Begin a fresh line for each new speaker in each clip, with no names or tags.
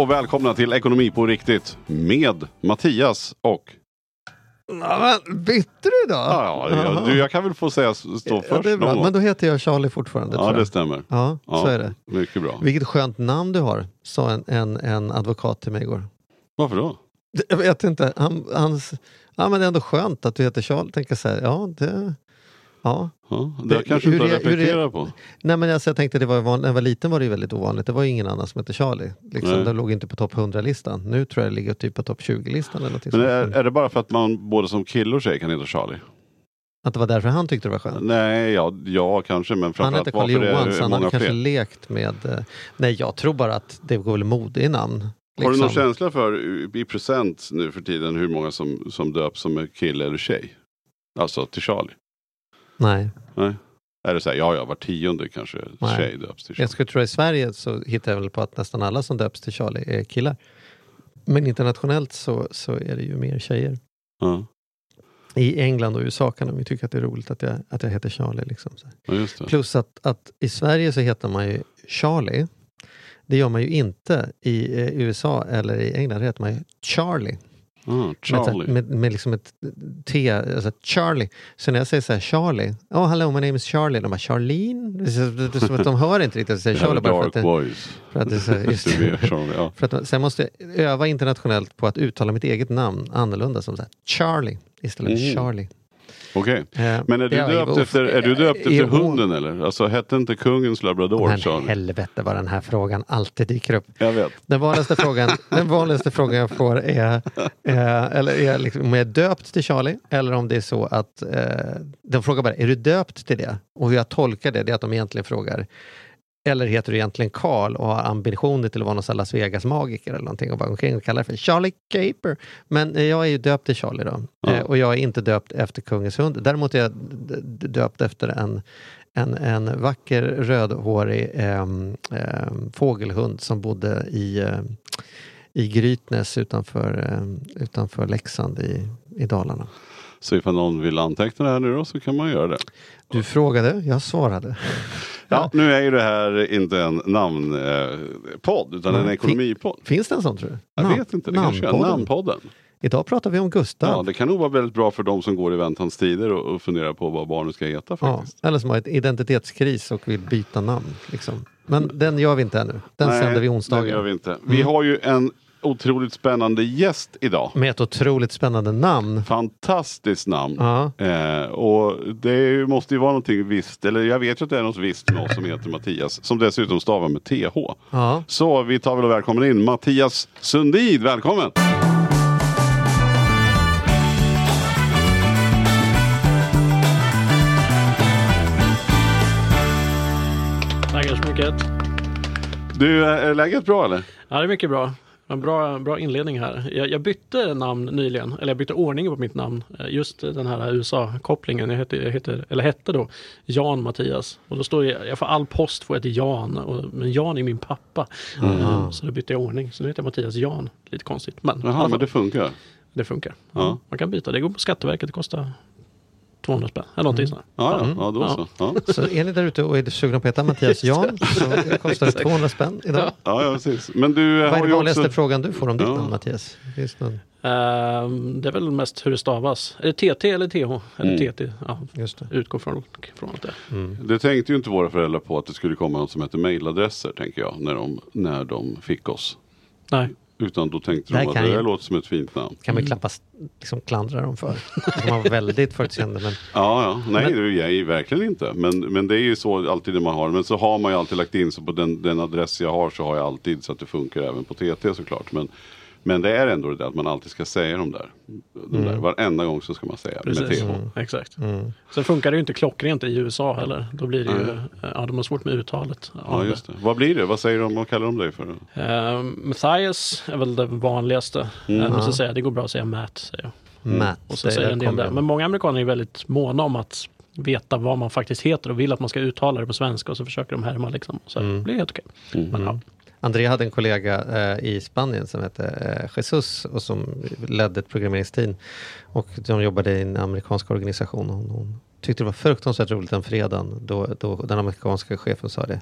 Och välkomna till Ekonomi på riktigt med Mattias och...
Ja, men, bytte du då?
Ja, ja, du, jag kan väl få säga stå
Ja,
först
bra.
gång.
Men då heter jag Charlie fortfarande.
Ja, det stämmer.
Ja, så är det.
Mycket bra.
Vilket skönt namn du har, sa en, en, en advokat till mig igår.
Varför då?
Jag vet inte. Han, hans, ja, men det är ändå skönt att du heter Charlie. Tänker så här, ja, det... Ja.
Ja, det
Det-
kanske
hur
inte har
är- är-
reflekterat på.
Nej, men alltså, jag tänkte det var van, när jag var liten var det väldigt ovanligt. Det var ju ingen annan som hette Charlie. Liksom, det låg inte på topp 100-listan. Nu tror jag det ligger typ på topp 20-listan. Eller
Men är, är det bara för att man både som kille och tjej kan heta Charlie?
Att det var därför han tyckte det var skönt.
Nej, ja, ja kanske, men
Han
framförallt varför är
Johan,
det
så han
många
hade kanske
fler?
lekt med... eh, Nej, jag tror bara att det går väl mode i namn.
Har du någon
liksom.
känsla för i procent nu för tiden hur många som, som döps som är kille eller tjej? Alltså till Charlie?
Nej.
Nej. Är det så här, ja ja, var tionde kanske
Nej.
tjej döps till Charlie?
Jag skulle tro att i Sverige så hittar jag väl på att nästan alla som döps till Charlie är killar. Men internationellt så, så är det ju mer tjejer.
Ja,
I England och USA kan de ju tycka att det är roligt att jag, att jag heter Charlie. Liksom.
ja.
Plus att, att i Sverige så heter man ju Charlie. Det gör man ju inte i eh, USA eller i England. Det heter man ju Charlie. Med, ett-
Charlie.
med, med liksom ett T, alltså Charlie. Så när jag säger så här Charlie, oh hello my name is Charlie, de bara Charlene? Det är, som att de hör inte riktigt att jag säger Charlie bara för att det, för att det är så, just,
Charlie, ja.
för att, jag måste öva internationellt på att uttala mitt eget namn annorlunda som så här, Charlie istället för
Mm.
Charlie.
Okej.
Eh,
Men är du, döpt efter, är du döpt
eh,
efter
jo.
hunden eller? Alltså hette inte kungens labrador
Men helvete vad den här frågan alltid dyker upp.
Jag vet.
Den vanligaste frågan, den vanligaste frågan jag får är, eh, eller är liksom, om jag är döpt till Charlie eller om det är så att eh, de frågar bara, är du döpt till det? Och hur jag tolkar det, det är att de egentligen frågar, eller heter du egentligen Karl och har ambitioner till att vara någon Las Vegas-magiker eller någonting och bara omkring och kallar det för Charlie Caper. Men eh, jag är ju döpt till Charlie då. Eh, och jag är inte döpt efter kungens hund. Däremot är jag döpt efter en en, en vacker rödhårig ehm, ehm, fågelhund som bodde i, ehm, i Grytnäs utanför, utanför Leksand i, i Dalarna.
Så ifall någon vill anteckna det här nu då så kan man göra det.
Du frågade, jag svarade.
Ja, nu är ju det här inte en namnpodd utan en ekonomipodd.
Finns det en sån tror du?
Jag
Nam-
vet inte, det kanske är
namnpodden.
namnpodden.
Idag pratar vi om Gustav.
Ja, det kan nog vara väldigt bra för de som går i väntans tider och, och funderar på vad barnen ska heta
Ja,
faktiskt.
eller som har ett identitetskris och vill byta namn. Liksom. Men den gör vi inte ännu. Den
Nej,
sänder vi
det
onsdagar.
gör vi inte. Vi har ju en otroligt spännande gäst idag.
Med ett otroligt spännande namn.
Fantastiskt namn.
Ja.
Eh, och det måste ju vara någonting visst, eller jag vet ju att det är något visst med oss som heter Mattias, som dessutom stavar med TH.
Ja.
Så vi tar väl och välkommen in Mattias Sundin, välkommen!
Tackar så mycket.
Du, eh, är läget bra eller?
Ja, det är mycket bra. En bra, bra inledning här. Jag, jag bytte namn nyligen, eller jag bytte ordning på mitt namn. Eh, Just den här USA-kopplingen. Jag, heter, jag heter, eller hette då Jan Mattias. Och då står jag, jag får all post får jag till Jan. Och, men Jan är min pappa. Eh, Så då bytte jag ordning. Så nu heter jag Mattias Jan. Lite konstigt. Men,
Jaha, men det funkar.
det funkar.
Ja.
Man kan byta. Det går på Skatteverket. Det kostar 200 spänn. Eller någonting sånt.
Ja, ja, ja då
Ja.
så. Ja.
Så är ni där ute och är sugna på att heta Mattias Jan så kostar det 200 spänn idag.
Ja, ja, precis. Men du
Vad är den vanligaste
också...
frågan du får om ditt
Ja.
namn Mattias? Finns det någon?
Ehm, det är väl mest hur det stavas. Är det TT eller TH? Eller
Mm.
TT? Ja,
Just det.
utgår från, från det.
Det tänkte ju inte våra föräldrar på att det skulle komma något som heter mailadresser, tänker jag, när de, när de fick oss.
Nej.
Utan då tänkte de att det där låter som ett fint namn.
kan man knappast liksom klandra dem för. De var väldigt förutseende. Men
Ja, ja. nej
Men-
det är jag verkligen inte. Men, men det är ju så alltid när man har. Men så har man ju alltid lagt in så på den, den adress jag har så har jag alltid så att det funkar även på TT såklart. Men, men det är ändå det där att man alltid ska säga de där. de där. Varenda gång så ska man säga
Precis.
med th.
Mm. Exakt. Sen funkar det ju inte klockrent i USA heller. Då blir det ju, ja de har svårt med uttalet.
Ja, just det. Vad blir det? Vad säger de? Vad kallar de dig för?
Eh, Matthias är väl det vanligaste.
Mm.
Eh, men så säger jag, det går bra att säga Matt. Säger jag.
Matt.
Och så
det-
säger en del där. Men många amerikaner är väldigt måna om att veta vad man faktiskt heter och vill att man ska uttala det på svenska och så försöker de härma liksom. Så
Mm.
det blir helt okej. Men, ja.
André hade en kollega eh, i Spanien som hette eh, Jesus och som ledde ett programmeringsteam. Och de jobbade i en amerikansk organisation. Hon, hon tyckte det var fruktansvärt roligt den fredagen då, då den amerikanska chefen sa det.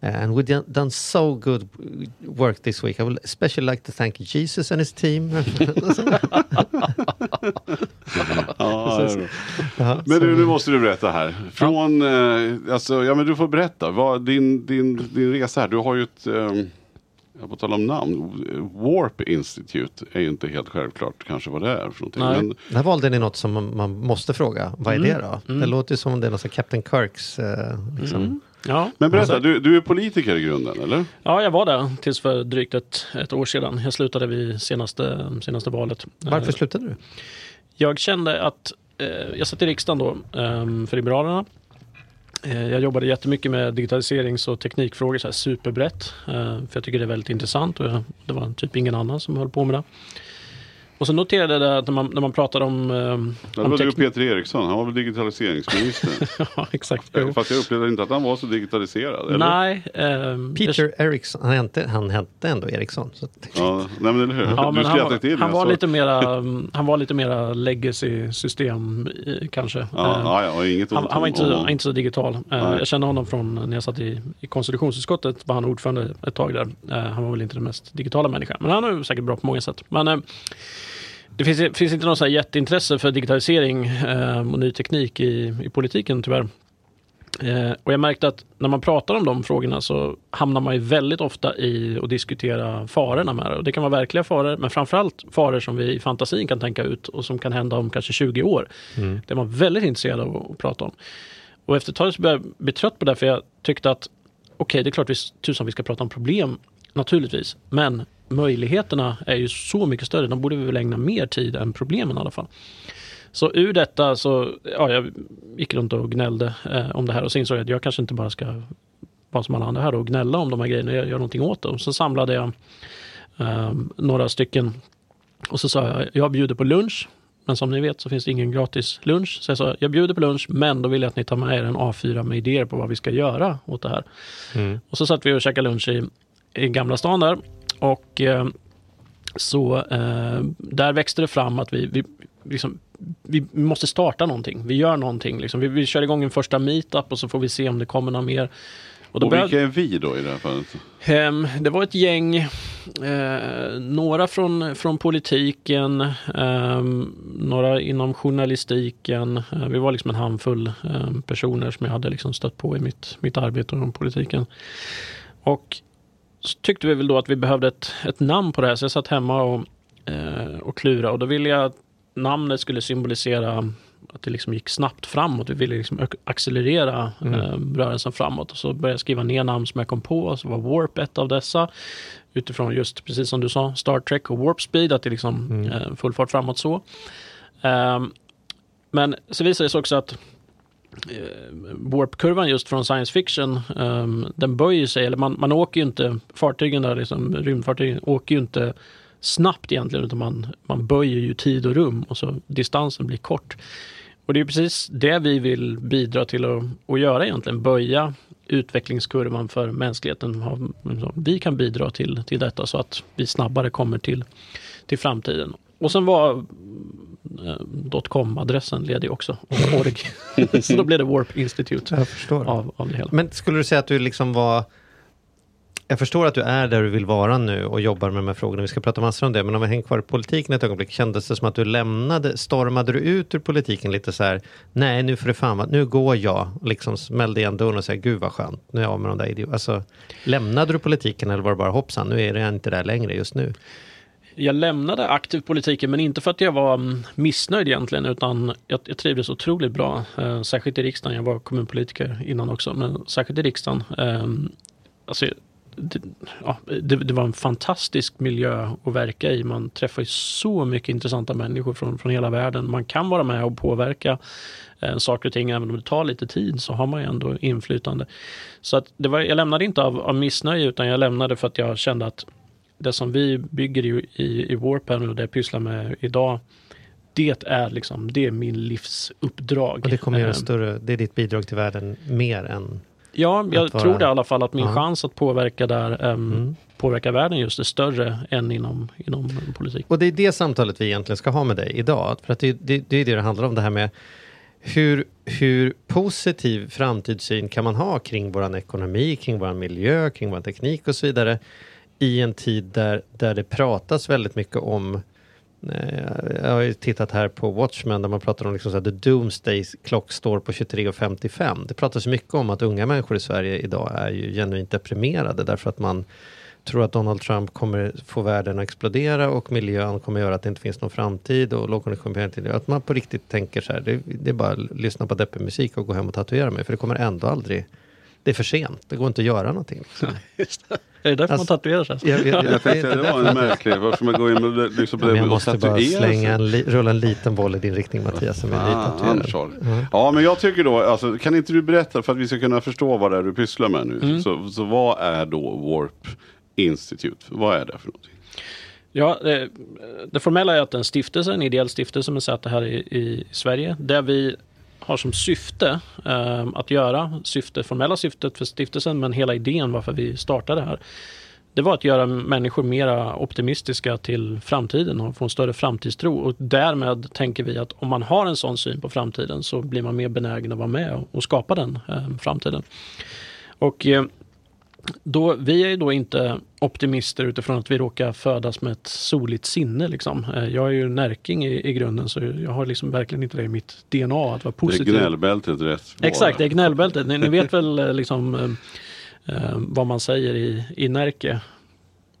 Eh, and we done- so good work this week. I would especially like to thank Jesus and his team.
Ja.
Ja,
Men du, nu måste du berätta här. Från, eh, alltså, ja men du får berätta. Vad, din, din, din resa här. Du har ju ett, eh, får tala om namn. Warp Institute är ju inte helt självklart kanske vad det är för någonting.
Nej.
Men,
Där valde ni något som man, man måste fråga. Vad är
Mm.
det då? Det låter ju som om det är något som Captain Kirks. Eh, liksom.
Ja.
men berätta,
Alltså,
du, du är politiker i grunden eller?
ja, jag var där tills för drygt ett, ett år sedan. Jag slutade vid senaste, senaste valet.
Varför
Eh,
slutade du?
Jag kände att eh, jag satt i riksdagen då eh, för Liberalerna. Eh, jag jobbade jättemycket med digitaliserings och teknikfrågor så här superbrett. Eh, för jag tycker det är väldigt intressant och jag, det var typ ingen annan som höll på med det. Och så noterade jag att när man, när man pratar om... Eh,
Ja, det var
teknik-
Peter Eriksson, han var väl digitaliseringsminister.
ja, exakt. Jo.
Fast jag upplevde inte att han var så digitaliserad. Eller?
Nej. ehm,
Peter Eriksson, han hette, han hette ändå Eriksson. Så
Ja, nej men eller hur?
Ja,
du skrattade till
han,
jag
var lite mera, han var lite mera legacy-system i- kanske.
Ja,
Eh,
ja, inget
Han, han var inte,
om-
inte så digital. Eh, jag kände honom från när jag satt i, i konstitutionsutskottet. Var han ordförande ett tag där. Eh, han var väl inte den mest digitala människan. Men han är ju säkert bra på många sätt. Men eh, det finns, finns inte något så jätteintresse för digitalisering eh, och ny teknik i, i politiken tyvärr. Eh, och jag märkte att när man pratar om de frågorna så hamnar man ju väldigt ofta i att diskutera farorna med det. Och det kan vara verkliga faror, men framförallt faror som vi i fantasin kan tänka ut och som kan hända om kanske 20 år. Det är man väldigt intresserad av att, prata om. Och efter ett tag så började jag bli trött på det, för jag tyckte att okej, det är klart vi, tusan vi ska prata om problem, naturligtvis. Men möjligheterna är ju så mycket större. De borde vi väl ägna mer tid än problemen i alla fall. Så ur detta så, ja, jag gick runt och gnällde eh, om det här och så insåg jag att jag kanske inte bara ska vara som alla andra här och gnälla om de här grejerna, jag gör någonting åt. Och så samlade jag eh, några stycken och så sa jag, jag bjuder på lunch. Men som ni vet så finns det ingen gratis lunch. Så jag sa, jag bjuder på lunch, men då vill jag att ni tar med er en A4 med idéer på vad vi ska göra åt det här. Och så satt vi och käkade lunch i, i Gamla stan där. Och eh, så eh, där växte det fram att vi, vi, liksom, vi måste starta någonting. Vi gör någonting. Liksom. Vi, vi kör igång en första meetup och så får vi se om det kommer några mer. Och då
Och vilka är vi då i det här fallet?
Ehm, det var ett gäng, eh, några från, från politiken, ehm, några inom journalistiken. Eh, vi var liksom en handfull ehm, personer som jag hade liksom stött på i mitt, mitt arbete inom politiken. Och tyckte vi väl då att vi behövde ett, ett namn på det här, så jag satt hemma och, eh, och klura och då ville jag att namnet skulle symbolisera att det liksom gick snabbt framåt. Vi ville liksom ac- accelerera eh, rörelsen framåt. Och så började jag skriva ner namn som jag kom på. Och så var Warp ett av dessa. Utifrån just, precis som du sa, Star Trek och Warp Speed. Att det liksom eh, full fart framåt så. Ehm, men så visade det sig också att eh, Eh, warpkurvan just från science fiction, um, den böjer sig, eller man, man åker ju inte, fartygen där, liksom, rymdfartygen åker ju inte snabbt egentligen, utan man, man böjer ju tid och rum och så distansen blir kort. Och det är precis det vi vill bidra till att, att göra egentligen, böja utvecklingskurvan för mänskligheten. Liksom, vi kan bidra till, till detta så att vi snabbare kommer till, till framtiden. Och sen var .com-adressen ledig också. Och org. så då blev det Warp Institute
Jag förstår.
av, av det hela.
Men skulle du säga att du liksom var... Jag förstår att du är där du vill vara nu och jobbar med de här frågorna. Vi ska prata massor om det. Men om vi hänger kvar i politiken ett ögonblick. Kändes det som att du lämnade, stormade du ut ur politiken lite så här, nej nu får det fan nu går jag. Liksom smällde igen dörren och sa, gud vad skönt, nu är jag av med de där idioterna. Alltså, lämnade du politiken eller var det bara hoppsan, nu är jag inte där längre just nu?
Jag lämnade aktiv politiken, men inte för att jag var mm, missnöjd egentligen, utan jag, jag trivdes otroligt bra. Eh, särskilt i riksdagen. Jag var kommunpolitiker innan också, men särskilt i riksdagen. Eh, alltså, det, ja, det, det, var en fantastisk miljö att verka i. Man träffar ju så mycket intressanta människor från, från hela världen. Man kan vara med och påverka eh, saker och ting. Även om det tar lite tid så har man ju ändå inflytande. Så att det var, jag lämnade inte av, av missnöje utan jag lämnade för att jag kände att det som vi bygger i, i, i Warpen och det jag pysslar med idag det är liksom, det är min livsuppdrag.
Och det kommer göra
Eh,
större, det är ditt bidrag till världen mer än...
Ja, jag tror det i alla fall att min
Ja.
chans att påverka där, ehm,
Mm.
påverka världen just är större än inom, inom politik.
Och det är det samtalet vi egentligen ska ha med dig idag. För att det, det, det är det det handlar om, det här med hur, hur positiv framtidssyn kan man ha kring vår ekonomi, kring vår miljö, kring vår teknik och så vidare i en tid där, där det pratas väldigt mycket om eh, jag har ju tittat här på Watchmen där man pratar om liksom så här, the doomsday clock står på 23.55. Det pratas mycket om att unga människor i Sverige idag är ju genuint deprimerade därför att man tror att Donald Trump kommer få världen att explodera och miljön kommer göra att det inte finns någon framtid och lågkonjunkturen att man på riktigt tänker så här, det, det är bara att lyssna på deppig musik och gå hem och tatuera mig för det kommer ändå aldrig, det är för sent, det går inte att göra någonting. Liksom.
Är det därför
Alltså,
man tatuerar sig?
Jag, jag,
Jag tänkte det var en märklig, varför man går in och liksom
men jag måste bara slänga en, rulla en liten boll i din riktning Mattias som är
Fan,
tatuerad.
Charlie.
Ja.
Ja, men jag tycker då, alltså, kan inte du berätta för att vi ska kunna förstå vad det är du pysslar med nu.
Mm.
Så, så vad är då Warp Institute? Vad är det för någonting?
Ja, det, det formella är att en stiftelse, en ideell stiftelse med säte här i, i Sverige, där vi har som syfte eh, att göra, syfte, formella syftet för stiftelsen, men hela idén varför vi startade här, det var att göra människor mera optimistiska till framtiden och få en större framtidstro. Och därmed tänker vi att om man har en sån syn på framtiden så blir man mer benägen att vara med och, och skapa den eh, framtiden. Och eh, då, vi är ju då inte optimister utifrån att vi råkar födas med ett soligt sinne. Liksom. Eh, Jag är ju närking i, i grunden så jag har liksom verkligen inte det i mitt DNA att vara
Det är
positiv.
gnällbältet rätt svar.
Exakt, det är gnällbältet. Ni, ni vet väl eh, liksom eh, eh, vad man säger i, i Närke.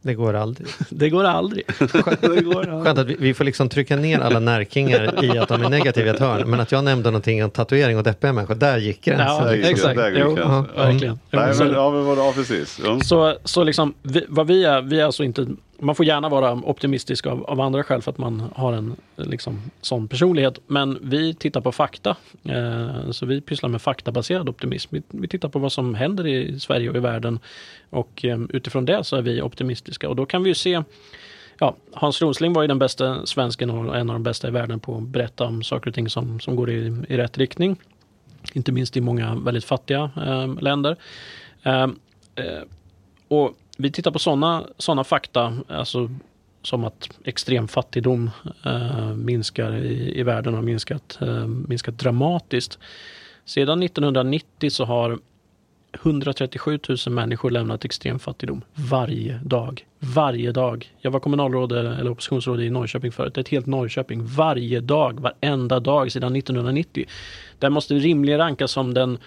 Det går aldrig.
Det går aldrig.
det går,
Skönt att vi, vi får liksom trycka ner alla närkingar i att de är negativa i ett hörn. Men att jag nämnde någonting om tatuering och deppiga människor, där gick gränsen.
Ja, exakt.
där gick
Jo,
gränsen.
ja.
verkligen.
Nej, men, ja, men ja, precis. Ja.
Så, så liksom, vi, vad vi är, vi är alltså inte, man får gärna vara optimistisk av, av andra skäl för att man har en liksom, sån personlighet. Men vi tittar på fakta. Eh, så vi pysslar med faktabaserad optimism. Vi, vi tittar på vad som händer i Sverige och i världen. Och eh, utifrån det så är vi optimistiska. Och då kan vi ju se Ja, Hans Rosling var ju den bästa svensken och en av de bästa i världen på att berätta om saker och ting som, som går i, i rätt riktning. Inte minst i många väldigt fattiga eh, länder. Eh, eh, och vi tittar på sådana såna fakta, alltså som att extrem fattigdom eh, minskar i, i världen och har minskat, eh, minskat dramatiskt. Sedan 1990 så har 137 000 människor lämnat extrem fattigdom varje dag. Varje dag. Jag var kommunalråd eh, eller oppositionsråd i Norrköping förut. Ett helt Norrköping. Varje dag, varenda dag sedan 1990. Där måste vi rimligen rankas som den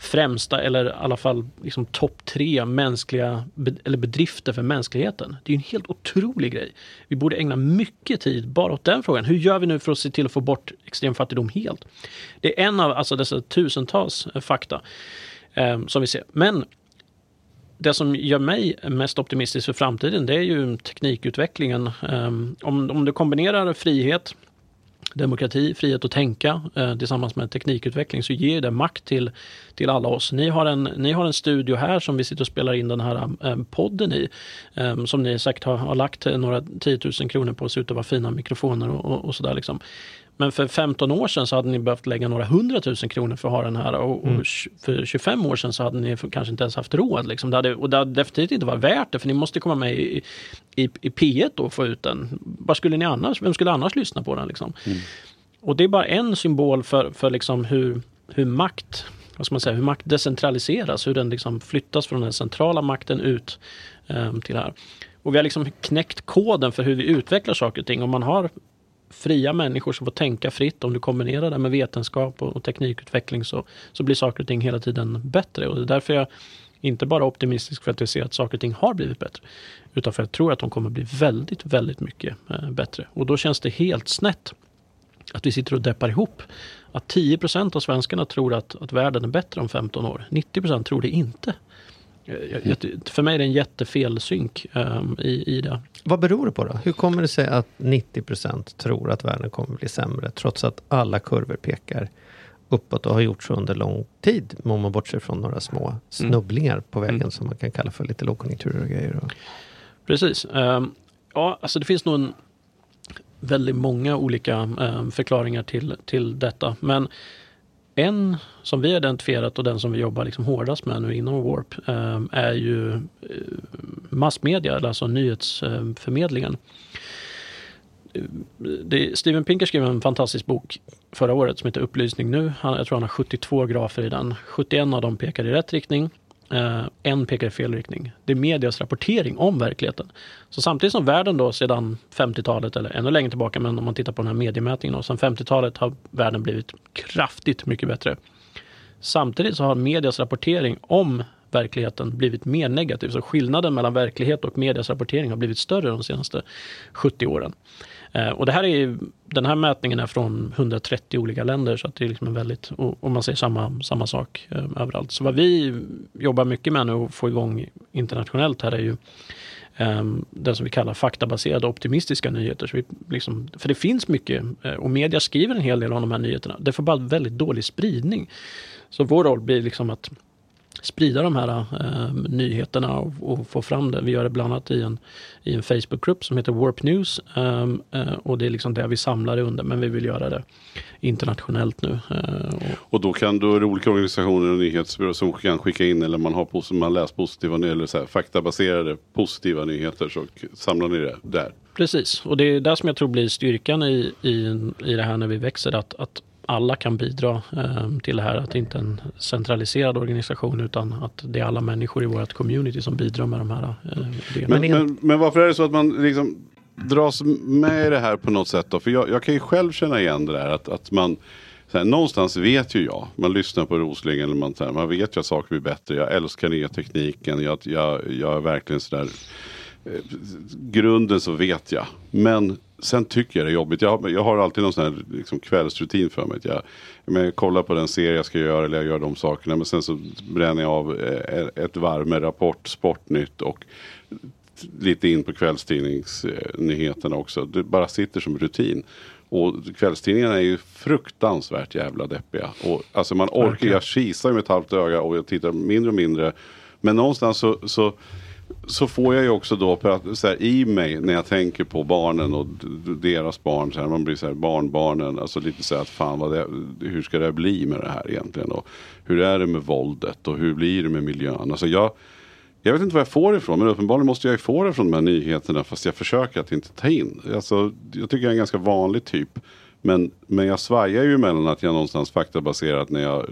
främsta eller i alla fall liksom topp tre mänskliga be- eller bedrifter för mänskligheten. Det är en helt otrolig grej. Vi borde ägna mycket tid bara åt den frågan. Hur gör vi nu för att se till att få bort extrem fattigdom helt? Det är en av alltså, dessa tusentals eh, fakta eh, som vi ser. Men det som gör mig mest optimistisk för framtiden det är ju teknikutvecklingen. Eh, om, om du kombinerar frihet demokrati, frihet att tänka eh, tillsammans med teknikutveckling så ger det makt till, till alla oss. Ni har, en, ni har en studio här som vi sitter och spelar in den här eh, podden i. Eh, som ni säkert har, har lagt eh, några 10 000 kronor på ser ut att vara fina mikrofoner och, och, och sådär liksom. Men för 15 år sedan så hade ni behövt lägga några hundratusen kronor för att ha den här och, och tj- för 25 år sedan så hade ni kanske inte ens haft råd. Liksom. Det hade, och det hade definitivt inte varit värt det för ni måste komma med i, i, i P1 då och få ut den. Vad skulle ni annars, vem skulle annars lyssna på den? Liksom? Och det är bara en symbol för, för liksom hur, hur makt vad ska man säga, hur makt decentraliseras, hur den liksom flyttas från den centrala makten ut eh, till här. Och vi har liksom knäckt koden för hur vi utvecklar saker och ting. Om man har fria människor som får tänka fritt, om du kombinerar det med vetenskap och, och teknikutveckling så, så blir saker och ting hela tiden bättre. Och det är därför jag inte bara är optimistisk för att jag ser att saker och ting har blivit bättre, utan för att jag tror att de kommer bli väldigt, väldigt mycket eh, bättre. Och då känns det helt snett att vi sitter och deppar ihop. Att 10% av svenskarna tror att, att världen är bättre om 15 år. 90% tror det inte för mig är det en jättefel synk um, i, i det.
Vad beror det på då? Hur kommer det sig att 90% tror att världen kommer bli sämre trots att alla kurvor pekar uppåt och har gjort så under lång tid. Om man bortser från några små snubblingar på vägen
Mm.
som man kan kalla för lite lågkonjunkturer och grejer. Och,
Precis. Um, ja, alltså det finns nog en väldigt många olika um, förklaringar till, till detta. Men en som vi har identifierat och den som vi jobbar liksom hårdast med nu inom Warp ehm, är ju eh, massmedia, alltså nyhetsförmedlingen. Eh, det, Steven Pinker skrev en fantastisk bok förra året som heter Upplysning nu. Han, jag tror han har 72 grafer i den. 71 av dem pekar i rätt riktning. Eh, en pekar i fel riktning. Det är medias rapportering om verkligheten. Så samtidigt som världen då sedan 50-talet, eller ännu längre tillbaka, men om man tittar på den här mediemätningen, då, sedan 50-talet har världen blivit kraftigt mycket bättre. Samtidigt så har medias rapportering om verkligheten blivit mer negativ. Så skillnaden mellan verklighet och medias rapportering har blivit större de senaste 70 åren. Eh, och det här är, den här mätningen är från 130 olika länder så att det är liksom en väldigt, och, man ser samma, samma sak eh, överallt. Så vad vi jobbar mycket med nu och får igång internationellt här är ju ehm, det som vi kallar faktabaserade optimistiska nyheter. Så vi liksom, för det finns mycket eh, och media skriver en hel del om de här nyheterna. Det får bara väldigt dålig spridning. Så vår roll blir liksom att sprida de här eh, nyheterna och, och, få fram det. Vi gör det bland annat i en, i en Facebookgrupp som heter Warp News um, uh, och det är liksom det vi samlar det under men vi vill göra det internationellt nu. Uh, och,
Och då kan då är det olika organisationer och nyhetsbyråer som kan skicka in eller man har man läst positiva eller så här, faktabaserade positiva nyheter så samlar ni det där.
Precis, och det är det som jag tror blir styrkan i, i, i det här när vi växer. Att, att alla kan bidra eh, till det här. Att det inte är en centraliserad organisation utan att det är alla människor i vårt community som bidrar med de här eh, idéerna.
Men, men, men, varför är det så att man liksom dras med i det här på något sätt då? För jag, jag kan ju själv känna igen det där att, att man så här, någonstans vet ju jag, man lyssnar på Roslingen, eller man, här, man vet ju att saker blir bättre, jag älskar nya tekniken, jag, jag, jag är verkligen sådär grunden så vet jag. Men sen tycker jag det är jobbigt. Jag, har- jag har alltid någon sån här liksom, kvällsrutin för mig. Jag, jag kollar på den serie jag ska göra eller jag gör de sakerna. Men sen så bränner jag av eh, ett varv med Rapport, Sportnytt och lite in på kvällstidningsnyheterna också. Det bara sitter som rutin. Och kvällstidningarna är ju fruktansvärt jävla deppiga. Och, alltså man orkar, jag kisar ju med ett halvt öga och jag tittar mindre och mindre. Men någonstans så, så, så får jag ju också då för att, så här, i mig när jag tänker på barnen och deras barn. Så här, man blir så här, barnbarnen. Alltså lite så här att fan vad det, hur ska det bli med det här egentligen? Och hur är det med våldet och hur blir det med miljön? Alltså jag, jag vet inte vad jag får det ifrån, men uppenbarligen måste jag ju få det från de här nyheterna. Fast jag försöker att inte ta in. Alltså, jag tycker jag är en ganska vanlig typ. Men, men jag svajar ju mellan att jag någonstans faktabaserat när jag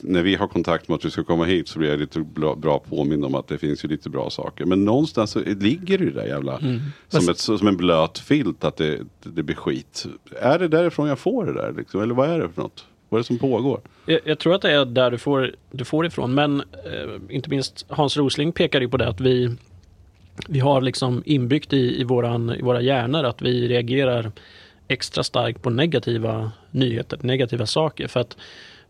när vi har kontakt med att vi ska komma hit så blir jag lite bra, påmind om att det finns ju lite bra saker. Men någonstans så ligger det ju där jävla som, ett, som en blöt filt att det, det blir skit. Är det därifrån jag får det där? Liksom? Eller vad är det för något? Vad är det som pågår?
Jag, jag tror att det är där du får, du får ifrån. Men eh, inte minst Hans Rosling pekar ju på det att vi, vi har liksom inbyggt i, i, våran, i våra hjärnor att vi reagerar extra starkt på negativa nyheter, negativa saker. För att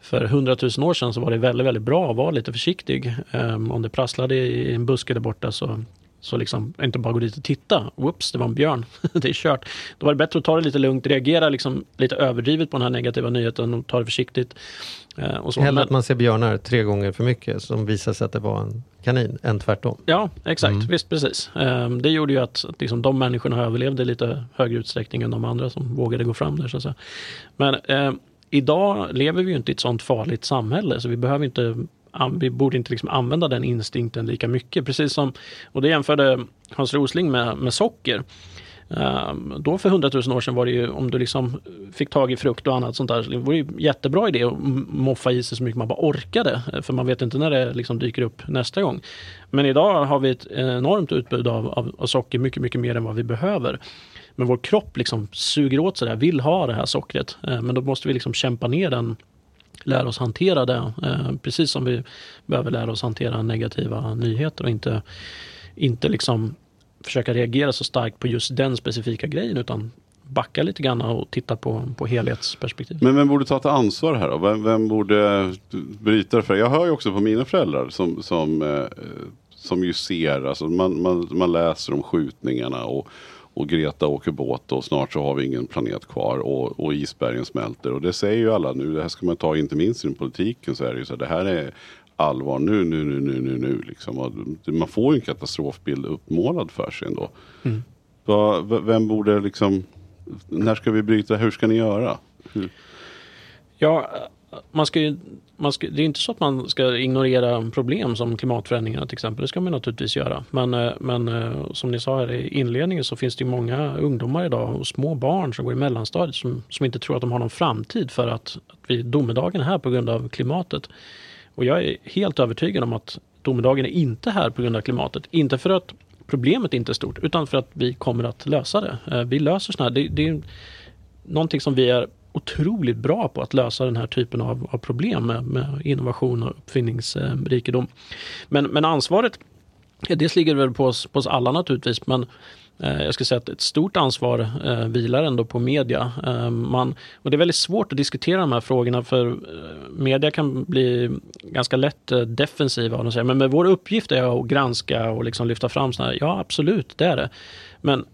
för hundratusen år sedan så var det väldigt, väldigt bra att vara lite försiktig. Um, om det prasslade i en buske där borta så, så liksom inte bara gå dit och titta. Whoops, det var en björn. det är kört. Då var det bättre att ta det lite lugnt, reagera liksom lite överdrivet på den här negativa nyheten och ta det försiktigt. Uh, och så.
Hellre att man ser björnar tre gånger för mycket som visar sig att det var en kanin, än tvärtom.
Ja, exakt.
Mm.
Visst, precis. Ehm, det gjorde ju att, att liksom, de människorna överlevde i lite högre utsträckning än de andra som vågade gå fram där. Så. Men ehm, idag lever vi ju inte i ett sånt farligt samhälle så vi behöver inte vi borde inte liksom använda den instinkten lika mycket. Precis som, och det jämförde Hans Rosling med, med socker. Ehm, då för hundratusen år sedan var det ju om du liksom fick tag i frukt och annat sånt där. Så det var ju en jättebra idé att moffa i sig så mycket man bara orkade. För man vet inte när det liksom dyker upp nästa gång. Men idag har vi ett enormt utbud av, av, av socker, mycket, mycket mer än vad vi behöver. Men vår kropp liksom suger åt sig det här, vill ha det här sockret. Eh, men då måste vi liksom kämpa ner den, lära oss hantera det. Eh, precis som vi behöver lära oss hantera negativa nyheter och inte, inte liksom försöka reagera så starkt på just den specifika grejen utan backa lite grann och titta på, på helhetsperspektiv.
Men vem borde ta ett ansvar här då? Vem, vem borde bryta det för? Jag hör ju också på mina föräldrar som, som, eh, som ju ser, alltså man, man, man läser om skjutningarna och, och Greta åker båt och snart så har vi ingen planet kvar och, och isbergen smälter. Och det säger ju alla nu, det här ska man ta inte minst inom politiken så är det ju så det här är allvar nu, nu, nu, nu, nu, nu liksom. Man får ju en katastrofbild uppmålad för sig ändå.
Mm.
V- vem borde liksom, när ska vi bryta, hur ska ni göra? Hur?
Ja, man ska ju, man ska, det är inte så att man ska ignorera problem som klimatförändringarna till exempel. Det ska man naturligtvis göra. Men, eh, men eh, som ni sa här i inledningen så finns det ju många ungdomar idag och små barn som går i mellanstadiet som, som inte tror att de har någon framtid för att, att vi domedagen är här på grund av klimatet. Och jag är helt övertygad om att domedagen är inte här på grund av klimatet. Inte för att problemet inte är stort utan för att vi kommer att lösa det. Eh, vi löser sådana här, det, det är någonting som vi är otroligt bra på att lösa den här typen av, av problem med, med innovation och uppfinningsrikedom. Men, men ansvaret, ja, dels ligger det väl på oss, på oss alla naturligtvis, men eh, jag skulle säga att ett stort ansvar eh, vilar ändå på media. Eh, man, och det är väldigt svårt att diskutera de här frågorna för eh, media kan bli ganska lätt eh, defensiva. Och de säger, men, men vår uppgift är att granska och liksom lyfta fram sådana här. Ja, absolut, det är det. Men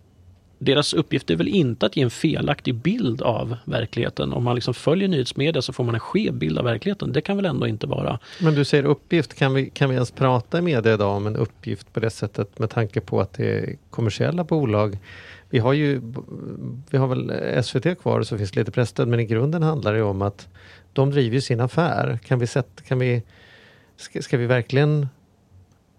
deras uppgift är väl inte att ge en felaktig bild av verkligheten. Om man liksom följer nyhetsmedia så får man en skev bild av verkligheten. Det kan väl ändå inte vara.
Men du säger uppgift, kan vi, kan vi ens prata i media idag om en uppgift på det sättet med tanke på att det är kommersiella bolag? Vi har ju, vi har väl SVT kvar så finns det lite pressstöd men i grunden handlar det om att de driver sin affär. Kan vi sätta, kan vi, ska, ska vi verkligen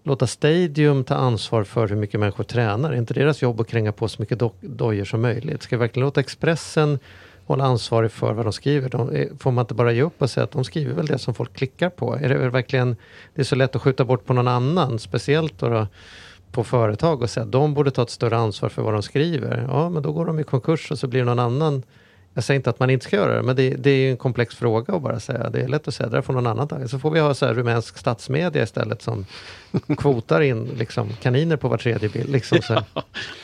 låta Stadium ta ansvar för hur mycket människor tränar? Är inte deras jobb att kränga på så mycket do- dojor som möjligt? Ska vi verkligen låta Expressen hålla ansvarig för vad de skriver? De, eh, får man inte bara ge upp och säga att de skriver väl det som folk klickar på? Är det verkligen, det är så lätt att skjuta bort på någon annan, speciellt då, då på företag och säga att de borde ta ett större ansvar för vad de skriver. Ja, men då går de i konkurs och så blir det någon annan. Jag säger inte att man inte ska göra det, men det, det är ju en komplex fråga att bara säga. Det är lätt att säga, det där får någon annan ta. Så får vi ha så här rumänsk statsmedia istället som kvotar in liksom, kaniner på var tredje bild. Liksom, så här.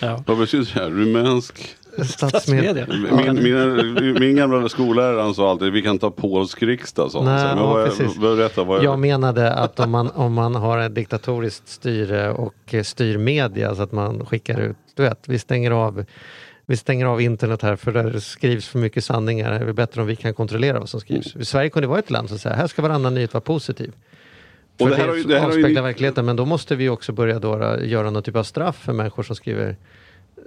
Ja.
Vad betyder det här? Rumänsk?
Statsmedia.
Min, min, min gamla skollärare han sa alltid vi kan ta polsk riksdag. han.
Nej,
Så, men
ja,
vad,
precis.
vad, berätta, vad,
Jag menade att om man, om man har ett diktatoriskt styre och styr media så att man skickar ut, du vet, vi stänger av vi stänger av internet här för där skrivs för mycket sanningar. Det är bättre om vi kan kontrollera vad som skrivs.
Mm.
Sverige kunde vara ett land som säger här ska varannan nyhet vara positiv.
Och
För
det här
det,
har ju- det här har ju-
avspeglar verkligheten. Men då måste vi också börja då då göra någon typ av straff för människor som skriver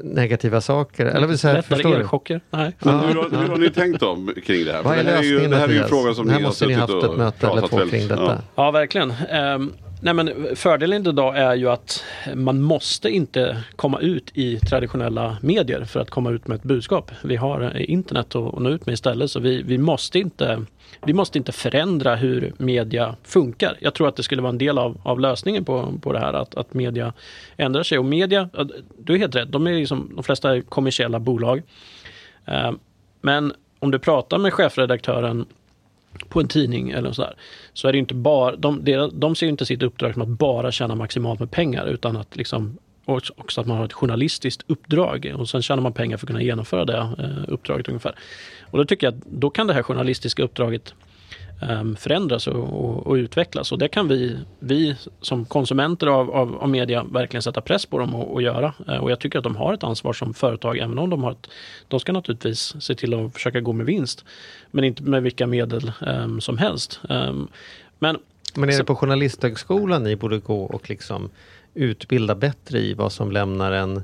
negativa saker. Eller vill säga, förstår
Lättare
du?
elchocker? Nej.
Men hur, har- hur har ni tänkt om kring det här?
Vad är
det här är ju, det här är ju en fråga som
Här
ni har
måste ni
suttit
haft ett
och
möte eller
pratat
två
väldigt-
kring detta.
Ja.
Ja, verkligen. Ehm, nej, men fördelen idag är ju att man måste inte komma ut i traditionella medier för att komma ut med ett budskap. Vi har eh, internet att nå ut med istället så vi, vi, måste inte, vi måste inte förändra hur media funkar. Jag tror att det skulle vara en del av, av lösningen på, på det här att, att media ändrar sig. Och media, du är helt rätt, de, är liksom, de flesta är kommersiella bolag. Eh, men om du pratar med chefredaktören på en tidning eller sådär. Så är det inte bara, de, de, ser ju inte sitt uppdrag som att bara tjäna maximalt med pengar utan att liksom också också att man har ett journalistiskt uppdrag och sen tjänar man pengar för att kunna genomföra det eh, uppdraget ungefär. Och då tycker jag att då kan det här journalistiska uppdraget förändras och, och, och utvecklas och det kan vi, vi som konsumenter av, av, av media verkligen sätta press på dem och göra. Eh, och jag tycker att de har ett ansvar som företag även om de har ett, de ska naturligtvis se till att försöka gå med vinst men inte med vilka medel ehm, som helst. Ehm, men
Men är det på Journalisthögskolan ni borde gå och liksom utbilda bättre i vad som lämnar en...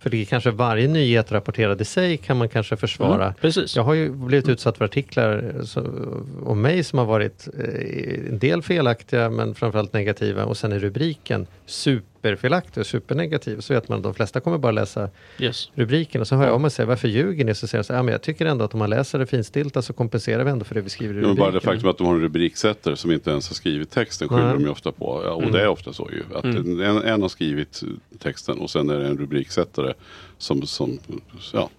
För det kanske varje nyhet rapporterad i sig kan man kanske försvara.
Mm, precis.
Jag har ju blivit utsatt för artiklar så, om mig som har varit eh, en del felaktiga men framförallt negativa och sen är rubriken superfelaktig och supernegativ. Så vet man att de flesta kommer bara läsa
Yes.
rubriken och så hör jag om och säger varför ljuger ni? Så säger jag så här, ja, men jag tycker ändå att om man läser det finstilta så kompenserar vi ändå för det vi skriver i
Ja, men
rubriken.
bara det faktum att de har en rubriksättare som inte ens har skrivit texten skyller de ju ofta på. Ja, och det är ofta så ju. Att en, en har skrivit texten och sen är det en rubriksättare som, som ja,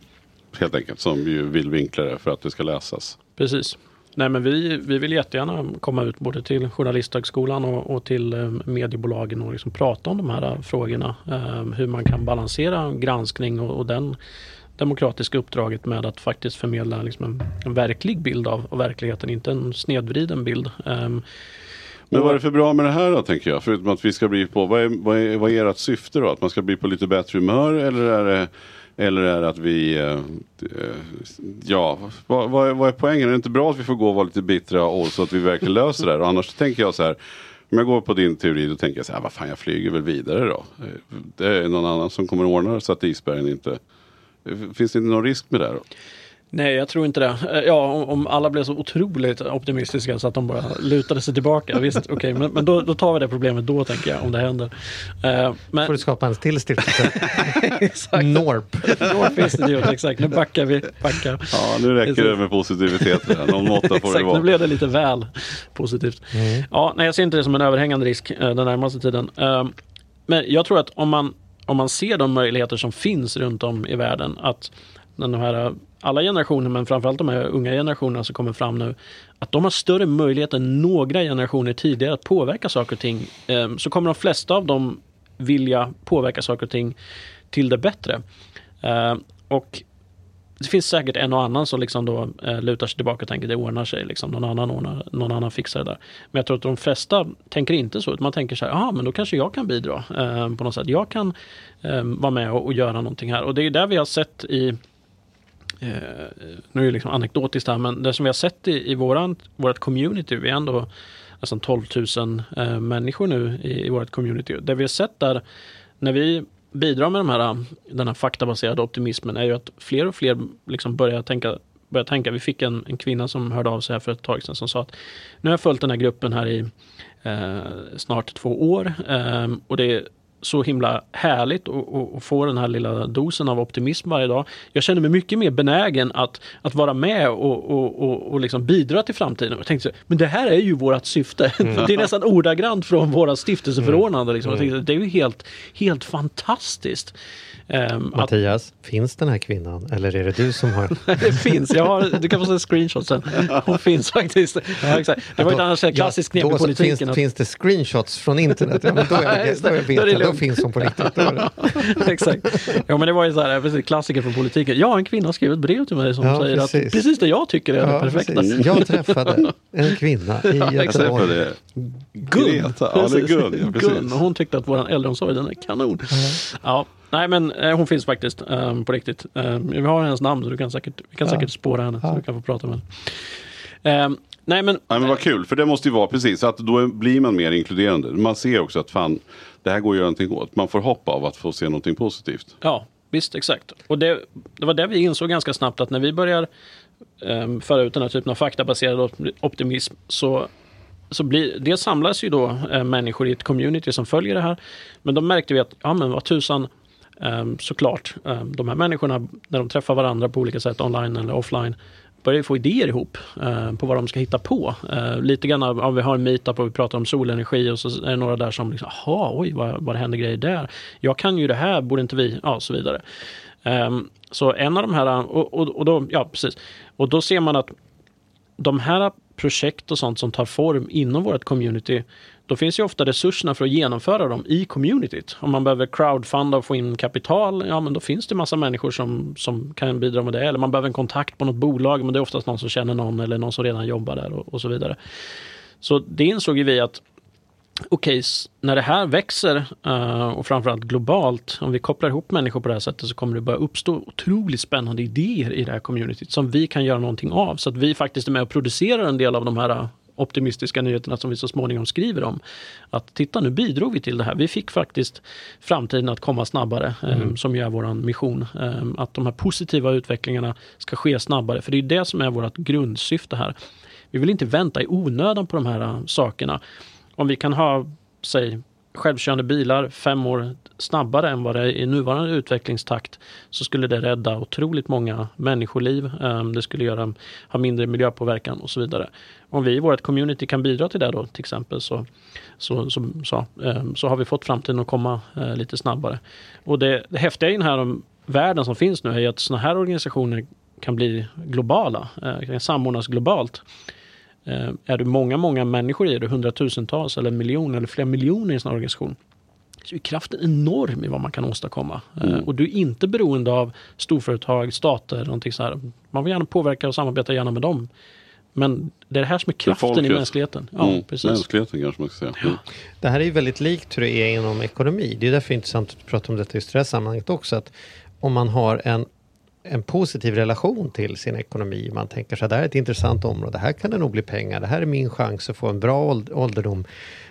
helt enkelt som ju vill vinkla det för att det ska läsas.
Precis. Nej, men vi, vi vill jättegärna komma ut både till Journalisthögskolan och, och till eh, mediebolagen och liksom prata om de här eh, frågorna. Eh, hur man kan balansera granskning och, och den, demokratiska uppdraget med att faktiskt förmedla liksom en, en verklig bild av, av verkligheten, inte en snedvriden bild. Um,
Men vad är det för bra med det här då tänker jag? Förutom att vi ska bli på, vad är, vad är, vad är ert syfte då? Att man ska bli på lite bättre humör eller är det eller är det att vi, eh, eh, ja, vad, vad, är, vad är poängen? Är det inte bra att vi får gå och vara lite bittra och så att vi verkligen löser det här? Och annars tänker jag så här, om jag går på din teori då tänker jag så här, vad fan jag flyger väl vidare då. Eh, det är någon annan som kommer ordna det så att isbergen inte, finns det inte någon risk med det då?
Nej, jag tror inte det. Eh, Ja, om, om alla blev så otroligt optimistiska så att de bara lutade sig tillbaka. Visst, okej, men, men då, då tar vi det problemet då tänker jag, om det händer. Eh, men,
får du skapa en till stiftelse. Norp.
North Institute, exakt. Nu backar vi. Backar.
Ja, nu räcker det med positivitet. Någon måtta får det
Exakt, nu
vara.
blev det lite väl positivt. Ja, nej, jag ser inte det som en överhängande risk eh, den närmaste tiden. Eh, men jag tror att om man, om man ser de möjligheter som finns runt om i världen, att när de här, alla generationer, men framförallt de här unga generationerna som kommer fram nu, att de har större möjlighet än några generationer tidigare att påverka saker och ting, eh, så kommer de flesta av dem vilja påverka saker och ting till det bättre. Eh, och det finns säkert en och annan som liksom då eh, lutar sig tillbaka och tänker det ordnar sig. Liksom. Någon, annan ordnar, någon annan fixar det där. Men jag tror att de flesta tänker inte så. utan Man tänker så här, ja men då kanske jag kan bidra eh, på något sätt. Jag kan eh, vara med och, och göra någonting här. Och det är där vi har sett i Eh, nu är det liksom anekdotiskt här, men det som vi har sett i, i våran, vårt community, vi är ändå nästan 12 000 eh, människor nu i, i vårt community. Det vi har sett där, när vi bidrar med de här, den här faktabaserade optimismen, är ju att fler och fler liksom börjar tänka börjar tänka. Vi fick en, en kvinna som hörde av sig här för ett tag sedan som sa att nu har jag följt den här gruppen här i eh, snart två år eh, och det så himla härligt att- att att få den här lilla dosen av optimism varje dag. Jag känner mig mycket mer benägen att, att vara med och, och, och, och liksom bidra till framtiden. Jag tänkte så, men det här är ju vårt syfte. Det är nästan ordagrant från våra stiftelseförordnanden. Liksom. Jag tänkte, det är ju helt, helt fantastiskt. Att,
Mattias, finns den här kvinnan eller är det du som har...
det finns, jag har, du kan få se en screenshot sen. Hon finns faktiskt. Det var ett annars klassiskt knep
då
i politiken.
Finns,
att-
finns det screenshots från internet? Ja, men då, är då
det. Då är det
då finns hon på riktigt. Det.
Exakt. Ja men det var ju så här, precis, klassiker från politiken. Ja, en kvinna skrev ett brev till mig som
Ja,
säger
precis.
att precis det jag tycker är det
Ja,
perfekta.
precis. Jag träffade en kvinna i
Jag
Göteborg.
Gun.
Greta. Ja, det är Gun. Ja, precis.
Gun. Hon tyckte att vår äldreomsorg den är kanon. Ja, nej men eh, hon finns faktiskt eh, på riktigt. Eh, vi har hennes namn så du kan säkert, vi kan
Ja.
säkert spåra henne så du kan få prata med henne. Eh, nej men,
Nej, men vad kul, för det måste ju vara precis, att då blir man mer inkluderande. Man ser också att fan, det här går att göra någonting åt. Man får hopp av att få se någonting positivt.
Ja, visst exakt. Och det, det var det vi insåg ganska snabbt att när vi börjar um, föra ut den här typen av faktabaserad optimism så, så blir, det samlas ju då eh, människor i ett community som följer det här. Men då märkte vi att, ja men vad tusan, um, såklart, um, de här människorna när de träffar varandra på olika sätt online eller offline börjar få idéer ihop eh, på vad de ska hitta på. Eh, lite grann av, av vi har en meetup och vi pratar om solenergi och så är det några där som liksom, jaha, oj vad, vad det händer grejer där. Jag kan ju det här, borde inte vi? Ja, så vidare. Eh, så en av de här, och, och, och då, ja precis. Och då ser man att de här projekt och sånt som tar form inom vårt community, då finns ju ofta resurserna för att genomföra dem i communityt. Om man behöver crowdfunda och få in kapital, ja men då finns det massa människor som, som kan bidra med det. Eller man behöver en kontakt på något bolag, men det är oftast någon som känner någon eller någon som redan jobbar där och, och så vidare. Så det insåg ju vi att okej, okay, när det här växer eh, och framförallt globalt, om vi kopplar ihop människor på det här sättet så kommer det börja uppstå otroligt spännande idéer i det här communityt som vi kan göra någonting av. Så att vi faktiskt är med och producerar en del av de här optimistiska nyheterna som vi så småningom skriver om. Att titta, nu bidrog vi till det här. Vi fick faktiskt framtiden att komma snabbare, eh, som ju är vår mission. Eh, att de här positiva utvecklingarna ska ske snabbare, för det är det som är vårt grundsyfte här. Vi vill inte vänta i onödan på de här eh, sakerna. Om vi kan ha, säg, självkörande bilar fem år snabbare än vad det är i nuvarande utvecklingstakt så skulle det rädda otroligt många människoliv. Ehm, det skulle göra, ha mindre miljöpåverkan och så vidare. Om vi i vårt community kan bidra till det då till exempel så, så, så, så, ehm, så har vi fått framtiden att komma eh, lite snabbare. Och det, det häftiga i den här um, världen som finns nu är att sådana här organisationer kan bli globala, eh, kan samordnas globalt. Eh, är du många, många människor i det, hundratusentals eller miljoner eller flera miljoner i en sån organisation, så är kraften enorm i vad man kan åstadkomma. Eh, och du är inte beroende av storföretag, stater, någonting så här. Man vill gärna påverka och samarbeta gärna med dem. Men det är det här som är kraften i mänskligheten. Ja,
Mm.
precis.
Mänskligheten kanske man ska säga. Mm.
Det här är ju väldigt likt hur det är inom ekonomi. Det är därför det är intressant att prata om detta just i det här sammanhanget också. Att om man har en, en positiv relation till sin ekonomi, man tänker så här, det här är ett intressant område, här kan det nog bli pengar, det här är min chans att få en bra ålderdom.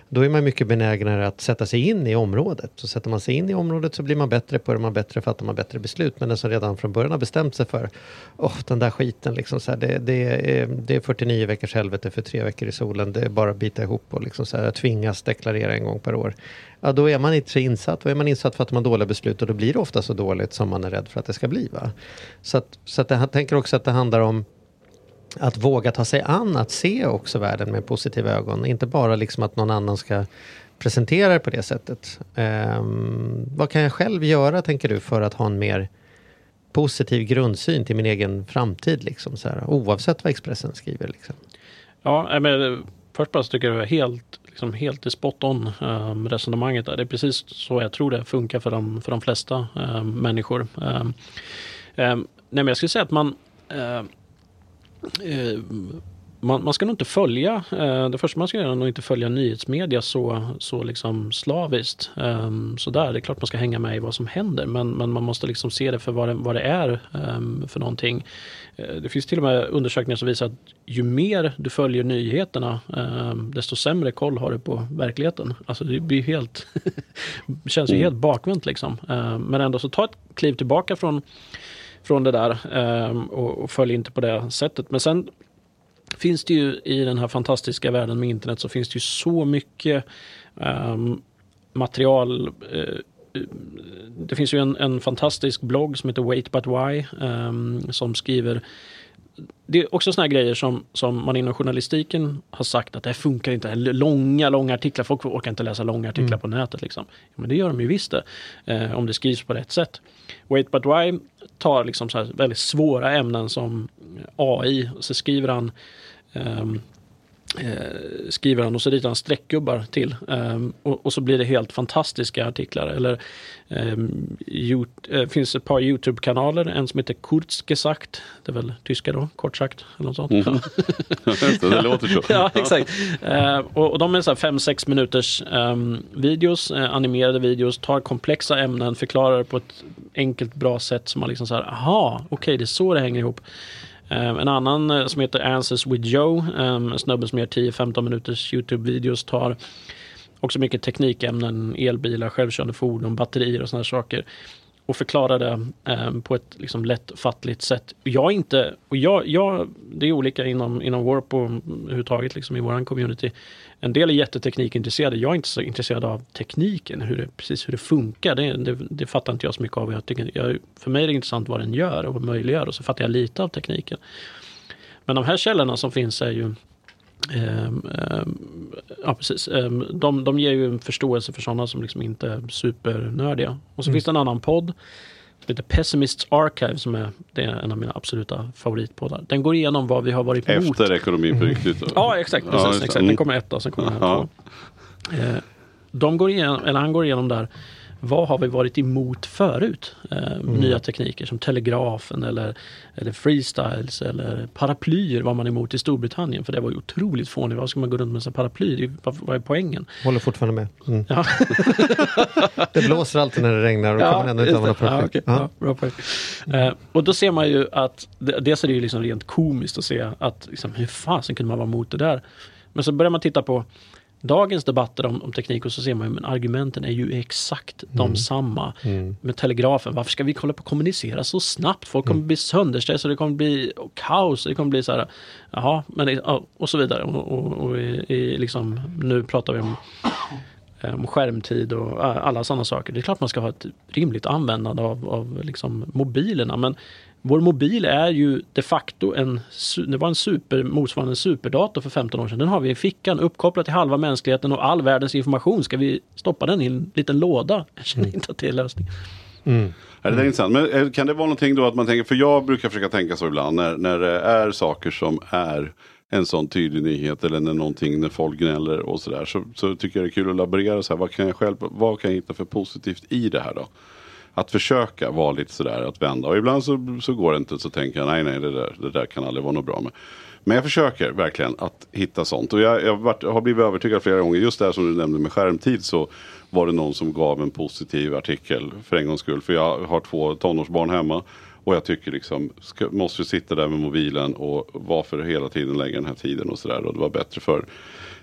Då är man mycket benägnare att sätta sig in i området. Så sätter man sig in i området så blir man bättre på det, man bättre fattar man bättre beslut. Men den som redan från början har bestämt sig för, åh den där skiten, liksom så här, det, det, är, det är 49 veckors helvete för tre veckor i solen, det är bara att bita ihop och liksom så här, tvingas deklarera en gång per år. Ja, då är man inte så insatt. Då är man insatt för att man dåliga beslut och då blir det ofta så dåligt som man är rädd för att det ska bli. Va? Så, att, så att jag tänker också att det handlar om att våga ta sig an, att se också världen med positiva ögon. Inte bara liksom att någon annan ska presentera det på det sättet. Um, vad kan jag själv göra, tänker du, för att ha en mer positiv grundsyn till min egen framtid? Liksom, så här, oavsett vad Expressen skriver. Liksom.
Ja, men eh, först bara så tycker jag det är helt, liksom, helt i spot on um, resonemanget där. Det är precis så jag tror det funkar för de, för de flesta um, människor. Um, um, nej, men jag skulle säga att man man, man ska nog inte följa, eh, det första man ska göra är nog inte följa nyhetsmedia så, så liksom slaviskt. Um, sådär, det är klart man ska hänga med i vad som händer men, men man måste liksom se det för vad det, vad det är um, för någonting. Eh, det finns till och med undersökningar som visar att ju mer du följer nyheterna um, desto sämre koll har du på verkligheten. Alltså det blir helt, känns ju helt bakvänt liksom. Men ändå så ta ett kliv tillbaka från, från det där ehm, och, och följ inte på det sättet. Men sen finns det ju i den här fantastiska världen med internet så finns det ju så mycket um, material. Uh, det finns ju en, en, fantastisk blogg som heter Wait But Why um, som skriver det är också såna grejer som, som man inom journalistiken har sagt att det här funkar inte. Långa, långa artiklar. Folk orkar inte läsa långa artiklar mm. på nätet. Liksom. Men det gör de ju visst det. Eh, om det skrivs på rätt sätt. Wait But Why tar liksom så väldigt svåra ämnen som AI. Och så skriver han Um, eh, skriver han och så ritar han streckgubbar till. Um, och, och, så blir det helt fantastiska artiklar. Eller um, you, uh, finns ett par Youtube-kanaler. En som heter Kurzgesagt. Det är väl tyska då, kort sagt. Eller något sånt.
Mm. det, låter så.
ja, exakt. Uh, och, och, de är så 5-6 minuters videos, uh, animerade videos. Tar komplexa ämnen, förklarar det på ett enkelt, bra sätt. Som man liksom så här, aha, okej, okay, det är så det hänger ihop. Ehm, en annan eh, som heter Answers with Joe, ehm, snubben som gör 10-15 minuters Youtube-videos, tar också mycket teknikämnen, elbilar, självkörande fordon, batterier och sådana saker och förklara det eh, på ett liksom, lättfattligt sätt. Jag inte, och jag, jag, det är olika inom, inom Warp och överhuvudtaget liksom, i vår community. En del är jätteteknikintresserade. Jag är inte så intresserad av tekniken, hur det, precis hur det funkar. Det, det, det fattar inte jag så mycket av. Jag tycker, jag, för mig är det intressant vad den gör och vad möjliggör och så fattar jag lite av tekniken. Men de här källorna som finns är ju ja, precis. Um, de, de ger ju en förståelse för sådana som liksom inte är supernördiga. Och så mm. finns det en annan podd som heter Pessimists Archive som är, det är en av mina absoluta favoritpoddar. Den går igenom vad vi har varit emot.
Efter ekonomin på riktigt?
Ja, exakt. Precis, ja, exakt. Den kommer ett och sen kommer den här två. De går igenom, eller han går igenom där vad har vi varit emot förut? Eh, mm. Nya tekniker som telegrafen eller, eller freestyles eller paraplyer var man emot i Storbritannien för det var ju otroligt fånigt. Vad ska man gå runt med en paraply? Vad, är poängen?
Håller fortfarande med. Mm. Ja. det blåser alltid när det regnar och ja, kommer ändå inte använda paraply.
Ja, okay. ja. bra poäng. Eh, och då ser man ju att dels är det ju liksom rent komiskt att se att liksom, hur fasen kunde man vara emot det där? Men så börjar man titta på dagens debatter om, om teknik och så ser man ju, men argumenten är ju exakt mm. de samma. Mm. Med telegrafen, varför ska vi hålla på att kommunicera så snabbt? Folk kommer mm. bli sönderstressade, det kommer bli kaos, det kommer bli så här, jaha, men och så vidare. Och, och, och i, i, liksom, nu pratar vi om om skärmtid och alla sådana saker. Det är klart man ska ha ett rimligt användande av, av liksom mobilerna men vår mobil är ju de facto en, det var en super, motsvarande en superdator för 15 år sedan. Den har vi i fickan uppkopplad till halva mänskligheten och all världens information. Ska vi stoppa den i en liten låda? Jag känner inte att det är lösningen.
Mm. Är det är intressant. Men eh, kan det vara någonting då att man tänker, för jag brukar försöka tänka så ibland när, när det är saker som är en sån tydlig nyhet eller när någonting, när folk gnäller och sådär. Så, så tycker jag det är kul att laborera så här, vad kan jag själv, vad kan jag hitta för positivt i det här då? Att försöka vara lite sådär att vända och ibland så, så går det inte så tänker jag nej nej det där, det där kan aldrig vara något bra med. Men jag försöker verkligen att hitta sånt. Och jag, jag har, varit, har blivit övertygad flera gånger. Just det här som du nämnde med skärmtid så var det någon som gav en positiv artikel för en gångs skull. För jag har två tonårsbarn hemma. Och jag tycker liksom, ska, måste sitta där med mobilen och varför hela tiden lägga den här tiden och sådär. Och det var bättre för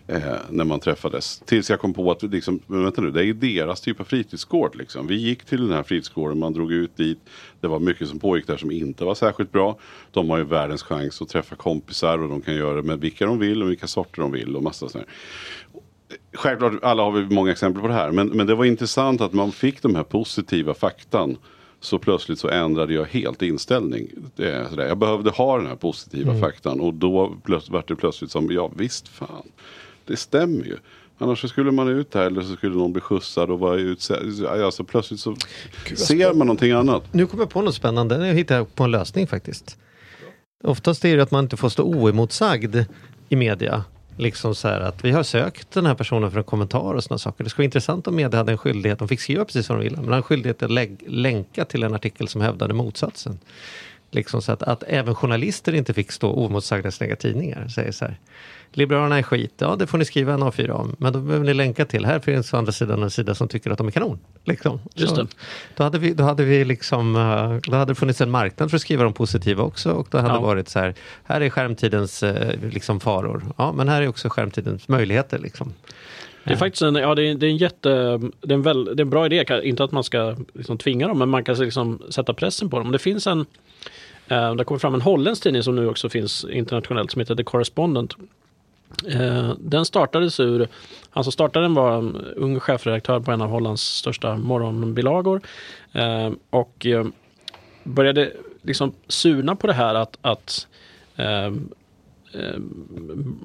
eh, när man träffades. Tills jag kom på att liksom, vänta nu, det är deras typ av fritidsgård. Liksom. Vi gick till den här fritidsgården, man drog ut dit. Det var mycket som pågick där som inte var särskilt bra. De har ju världens chans att träffa kompisar och de kan göra det med vilka de vill och vilka sorter de vill och massa sådär. Självklart, alla har vi många exempel på det här. Men, men det var intressant att man fick de här positiva faktan. Så plötsligt så ändrade jag helt inställning. Det sådär. Jag behövde ha den här positiva faktan. Och då plötsligt, var det plötsligt som, ja visst fan. Det stämmer ju. Annars så skulle man ut här eller så skulle någon bli skjutsad och vara utsatt. Alltså plötsligt så ser man någonting annat.
Nu kommer jag på något spännande. Nu hittar jag på en lösning faktiskt. Oftast är det att man inte får stå oemotsagd i media. Liksom så här att vi har sökt den här personen för en kommentar och sådana saker. Det skulle vara intressant om media hade en skyldighet, de fick skriva precis vad de ville, men hade en skyldighet att lä- länka till en artikel som hävdade motsatsen. Liksom så att, att även journalister inte fick stå oemotsagda i sina tidningar. Säger så här, Liberalerna är skit, ja det får ni skriva en A4 om. Men då behöver ni länka till, här finns å andra sidan en sida som tycker att de är kanon. Liksom.
Just det.
Då hade vi, då hade vi liksom, eh, då hade det funnits en marknad för att skriva de positiva också. Och då hade
Ja.
det varit så här, här är skärmtidens eh, liksom faror. Ja, men här är också skärmtidens möjligheter. Liksom.
Det är faktiskt en, ja, det är, det är en jätte, det är en, väl, det är en bra idé, inte att man ska liksom tvinga dem, men man kan liksom sätta pressen på dem. Det finns en, eh, har kommer fram en holländsk tidning som nu också finns internationellt som heter The Correspondent. Eh, den startades ur, alltså han som startade den var en ung chefredaktör på en av Hollands största morgonbilagor. Eh, och eh, började liksom surna på det här att, att eh,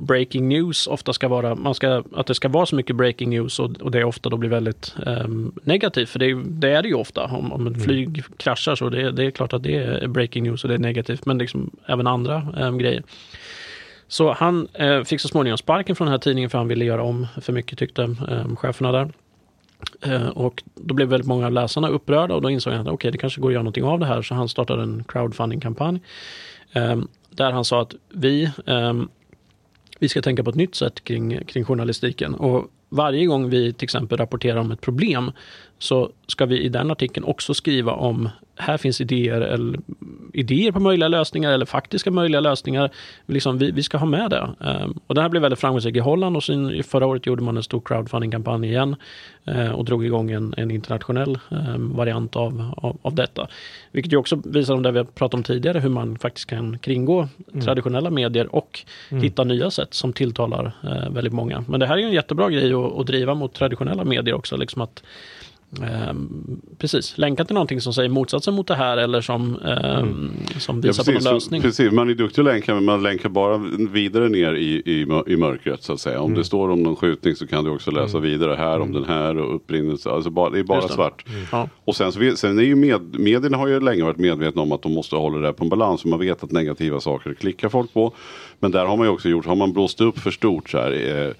breaking news ofta ska vara, man ska, att det ska vara så mycket breaking news och, och det ofta då blir väldigt ehm, negativt. För det, är- det är det ju ofta. Om, om ett flyg kraschar så det, det är klart att det är breaking news och det är negativt. Men liksom även andra ehm, grejer. Så han eh, fick så småningom sparken från den här tidningen för han ville göra om för mycket tyckte eh, cheferna där. Eh, och då blev väldigt många av läsarna upprörda och då insåg han att okej, det kanske går att göra någonting av det här. Så han startade en crowdfunding-kampanj. Eh, där han sa att vi, ehm, vi ska tänka på ett nytt sätt kring, kring journalistiken. Och varje gång vi till exempel rapporterar om ett problem så ska vi i den artikeln också skriva om här finns idéer, eller, idéer på möjliga lösningar eller faktiska möjliga lösningar. Liksom, vi, vi ska ha med det. Ehm, och det här blev väldigt framgångsrikt i Holland och sen, förra året gjorde man en stor crowdfunding-kampanj igen eh, och drog igång en, en internationell ehm, variant av, av, av detta. Vilket ju också visar om det vi har pratat om tidigare, hur man faktiskt kan kringgå traditionella medier och hitta nya sätt som tilltalar eh, väldigt många. Men det här är en jättebra grej att, att driva mot traditionella medier också. Liksom att, ehm, precis, länka till någonting som säger motsatsen mot det här eller som, ehm, som visar på någon
precis,
lösning.
precis, man är duktig att länka men man länkar bara vidare ner i, i, i mörkret så att säga. Om det står om någon skjutning så kan du också läsa vidare här om den här och upprinnelse. Alltså bara, det är bara
det.
svart.
Ja.
Och sen, så, sen är ju med, medierna har ju länge varit medvetna om att de måste hålla det här på en balans. Man vet att negativa saker klickar folk på. Men där har man ju också gjort, har man blåst upp för stort så här. Eh,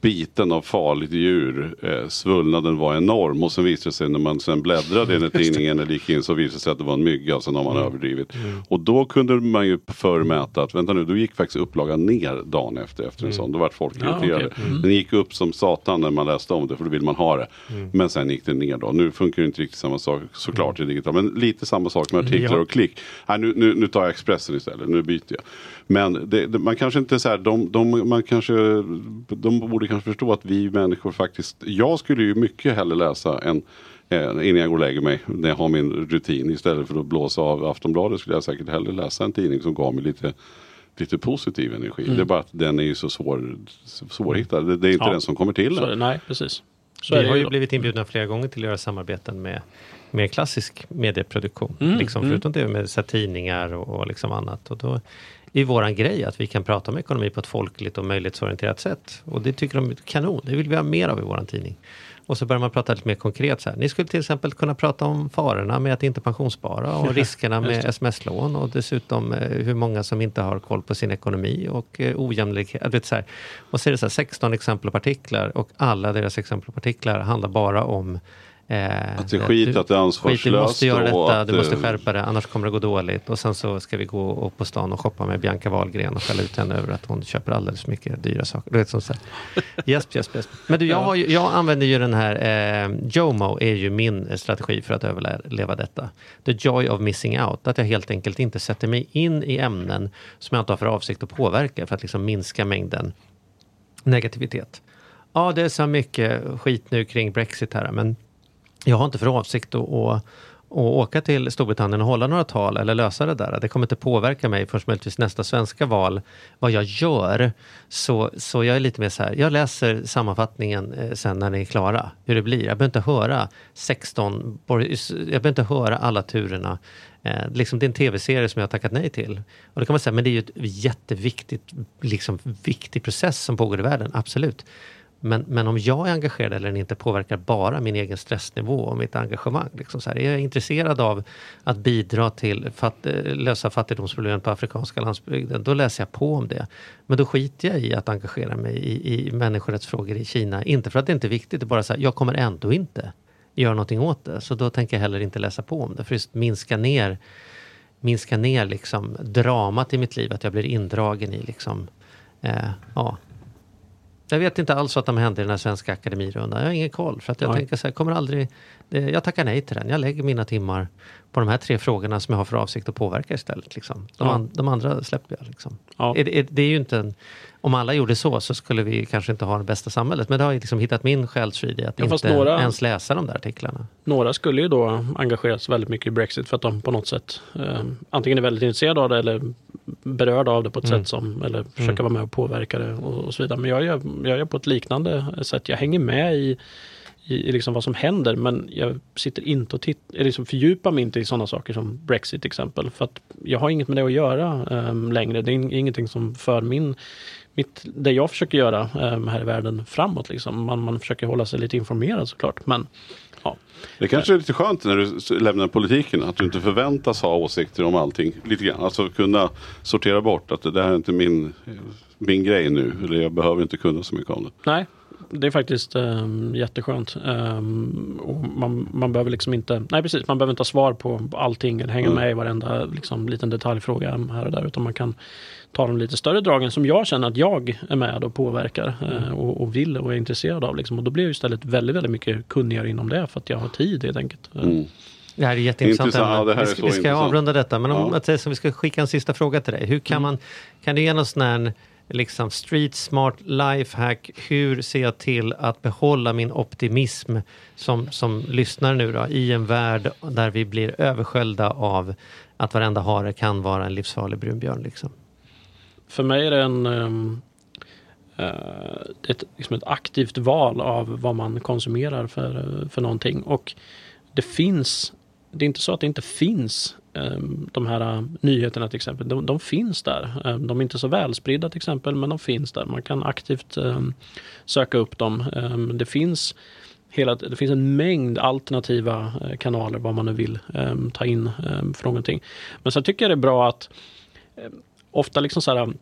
biten av farligt djur, eh, svullnaden var enorm och sen visade det sig när man sen bläddrade i tidningen eller gick in så visade det sig att det var en mygga och sen har man överdrivit. Och då kunde man ju förmäta att vänta nu, då gick faktiskt upplagan ner dagen efter efter en sån. Då vart folk
Ja,
irriterade.
okej. Mm.
Den gick upp som satan när man läste om det för då vill man ha det. Men sen gick det ner då. Nu funkar det inte riktigt samma sak såklart i digital. Men lite samma sak med artiklar
Ja.
och klick. Nej, nu, nu, nu tar jag Expressen istället. Nu byter jag. Men det, det, man kanske inte så här, de, de, man kanske, de borde kanske förstå att vi människor faktiskt, jag skulle ju mycket hellre läsa en eh, innan jag går och lägger mig när jag har min rutin istället för att blåsa av Aftonbladet skulle jag säkert hellre läsa en tidning som gav mig lite lite positiv energi. Det är bara att den är ju så svår, svårhittad. Det, det är inte
Ja.
den som kommer till
Så,
den.
nej, precis. Så
Vi har
ju då.
blivit inbjudna flera gånger till att göra samarbeten med mer klassisk medieproduktion.
Mm,
liksom,
mm.
Förutom det med så tidningar och, och liksom annat. Och då är våran grej att vi kan prata om ekonomi på ett folkligt och möjlighetsorienterat sätt. Och det tycker de är kanon, det vill vi ha mer av i våran tidning. Och så börjar man prata lite mer konkret. Så här. Ni skulle till exempel kunna prata om farorna med att inte pensionsspara och riskerna med sms-lån och dessutom eh, hur många som inte har koll på sin ekonomi och eh, ojämlikhet. Vet, så här. Och så är det så här, 16 exempel på artiklar och alla deras exempel på artiklar handlar bara om
Att det är skit, att det är ansvarslöst
Skit, du måste göra detta, du måste
eh,
skärpa det, annars kommer det gå dåligt. Och sen så ska vi gå upp på stan och shoppa med Bianca Wahlgren och skälla ut henne över att hon köper alldeles för mycket dyra saker. Du vet, sånt. Yes, yes, yes. Men du, jag, har ju, jag använder ju den här, eh, JOMO är ju min strategi för att överleva detta. The joy of missing out, att jag helt enkelt inte sätter mig in i ämnen som jag inte har för avsikt att påverka för att liksom minska mängden negativitet. Ja, det är så mycket skit nu kring Brexit här, men jag har inte för avsikt att, att, att åka till Storbritannien och hålla några tal eller lösa det där. Det kommer inte påverka mig förrän möjligtvis nästa svenska val, vad jag gör. Så, så jag är lite mer så här, jag läser sammanfattningen eh, sen när ni är klara, hur det blir. Jag behöver inte höra 16, jag behöver inte höra alla turerna. Eh, liksom det är en tv-serie som jag har tackat nej till. Och då kan man säga, men det är ju ett jätteviktigt, liksom viktig process som pågår i världen, absolut. Men, men om jag är engagerad eller inte påverkar bara min egen stressnivå och mitt engagemang. Liksom så här, är jag intresserad av att bidra till att lösa fattigdomsproblemen på afrikanska landsbygden, då läser jag på om det. Men då skiter jag i att engagera mig i, i människorättsfrågor i Kina. Inte för att det inte är viktigt, det är bara så här, jag kommer ändå inte göra någonting åt det. Så då tänker jag heller inte läsa på om det, för just minska ner minska ner liksom dramat i mitt liv, att jag blir indragen i liksom, eh, ja, jag vet inte alls vad som hände i den här Svenska Akademirundan. Jag har ingen koll. För att jag
Nej.
tänker så här, kommer aldrig... det- Jag tackar nej till den. Jag lägger mina timmar på de här tre frågorna som jag har för avsikt att påverka istället. Liksom. De,
Ja.
an, de andra släpper jag. Liksom.
Ja.
Är, är, det är ju inte en, om alla gjorde så, så skulle vi kanske inte ha det bästa samhället. Men det har jag liksom hittat min själsfrid i att
Ja,
inte
några-
ens läsa de där artiklarna.
Några skulle ju då engageras väldigt mycket i Brexit för att de på något sätt eh, antingen är väldigt intresserade av det eller berörda av det på ett
Mm.
sätt som, eller försöka vara med och påverka det och, och så vidare. Men jag gör, jag gör på ett liknande sätt. Jag hänger med i, i, i liksom vad som händer men jag sitter inte och titt, eller liksom fördjupar mig inte i sådana saker som Brexit till exempel. För att jag har inget med det att göra eh, längre. Det är ing- ingenting som för min mitt, det jag försöker göra eh, här i världen framåt. Liksom. Man, man försöker hålla sig lite informerad såklart. Men ja,
Det kanske är lite skönt när du lämnar politiken att du inte förväntas ha åsikter om allting. Lite grann. Alltså kunna sortera bort att det här är inte min, min grej nu. Eller jag behöver inte kunna så mycket om det.
Nej, det är faktiskt um, jätteskönt. Um, och man, man behöver liksom inte, nej precis, man behöver inte ha svar på allting eller hänga
Mm.
med i varenda liksom, liten detaljfråga här och där. Utan man kan ta de lite större dragen som jag känner att jag är med och påverkar eh, och, och vill och är intresserad av. Liksom. Och då blir jag istället väldigt, väldigt mycket kunnigare inom det för att jag har tid helt enkelt. Eh,
Mm.
Det här är jätteintressant.
Intressant. Ja, det här
vi
är
ska, vi ska avrunda detta, men om
Ja.
att vi ska skicka en sista fråga till dig. Hur kan man, kan du ge någon sån här liksom street smart lifehack? Hur ser jag till att behålla min optimism som, som lyssnar nu då, i en värld där vi blir översköljda av att varenda hare kan vara en livsfarlig brunbjörn liksom?
För mig är det en ehm, eh, ett, liksom ett aktivt val av vad man konsumerar för, för någonting. Och det finns, det är inte så att det inte finns Ehm, de här äh, nyheterna till exempel. De, de finns där. Ehm, de är inte så välspridda till exempel, men de finns där. Man kan aktivt ehm, söka upp dem. Det finns Hela, det finns en mängd alternativa eh, kanaler vad man nu vill ta in för någonting. Men så tycker jag det är bra att ofta liksom så här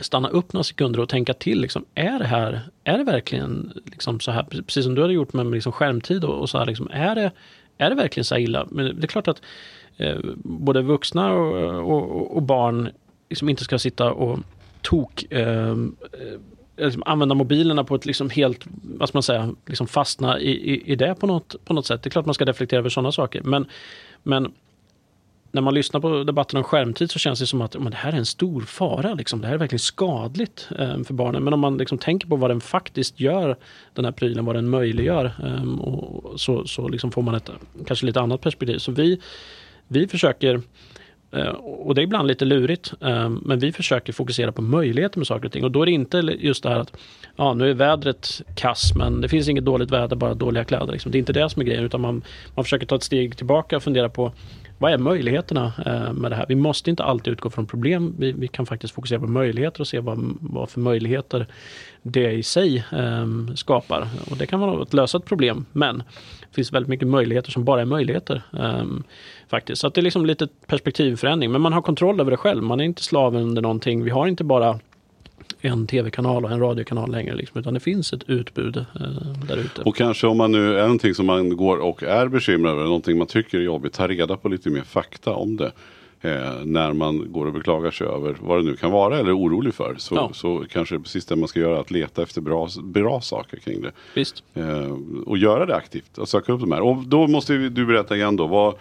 stanna upp några sekunder och tänka till. Liksom, är det här, är det verkligen liksom så här, precis som du hade gjort med liksom skärmtid och, och så här, liksom, är, det, är det verkligen så här illa? Men det är klart att Eh, både vuxna och, och, och barn liksom inte ska sitta och tok ehm, eh, liksom använda mobilerna på ett liksom helt, vad ska man säga, liksom fastna i, i, i det på något, på något sätt. Det är klart man ska reflektera över sådana saker. Men, men när man lyssnar på debatten om skärmtid så känns det som att men det här är en stor fara. Liksom. Det här är verkligen skadligt eh, för barnen. Men om man liksom tänker på vad den faktiskt gör, den här prylen, vad den möjliggör, eh, och så, så liksom får man ett kanske lite annat perspektiv. Så vi, vi försöker eh, och det är ibland lite lurigt, eh, men vi försöker fokusera på möjligheter med saker och ting. Och då är det inte just det här att ja, nu är vädret kass, men det finns inget dåligt väder, bara dåliga kläder. Liksom. Det är inte det som är grejen, utan man, man försöker ta ett steg tillbaka och fundera på vad är möjligheterna eh, med det här? Vi måste inte alltid utgå från problem. Vi, vi kan faktiskt fokusera på möjligheter och se vad, vad för möjligheter det i sig ehm, skapar. Och det kan vara att lösa ett problem, men det finns väldigt mycket möjligheter som bara är möjligheter. Ehm, faktiskt. Så att det är liksom lite perspektivförändring, men man har kontroll över det själv. Man är inte slav under någonting. Vi har inte bara en tv-kanal och en radiokanal längre, liksom, utan det finns ett utbud eh, där ute.
Och kanske om man nu är någonting som man går och är bekymrad över, någonting man tycker är jobbigt, ta reda på lite mer fakta om det. Eh, när man går och beklagar sig över vad det nu kan vara eller är orolig för. Så,
Ja.
så kanske det är precis det man ska göra, att leta efter bra, bra saker kring det.
Visst.
Eh, och göra det aktivt och söka upp de här. Och då måste vi- du berätta igen då, vad,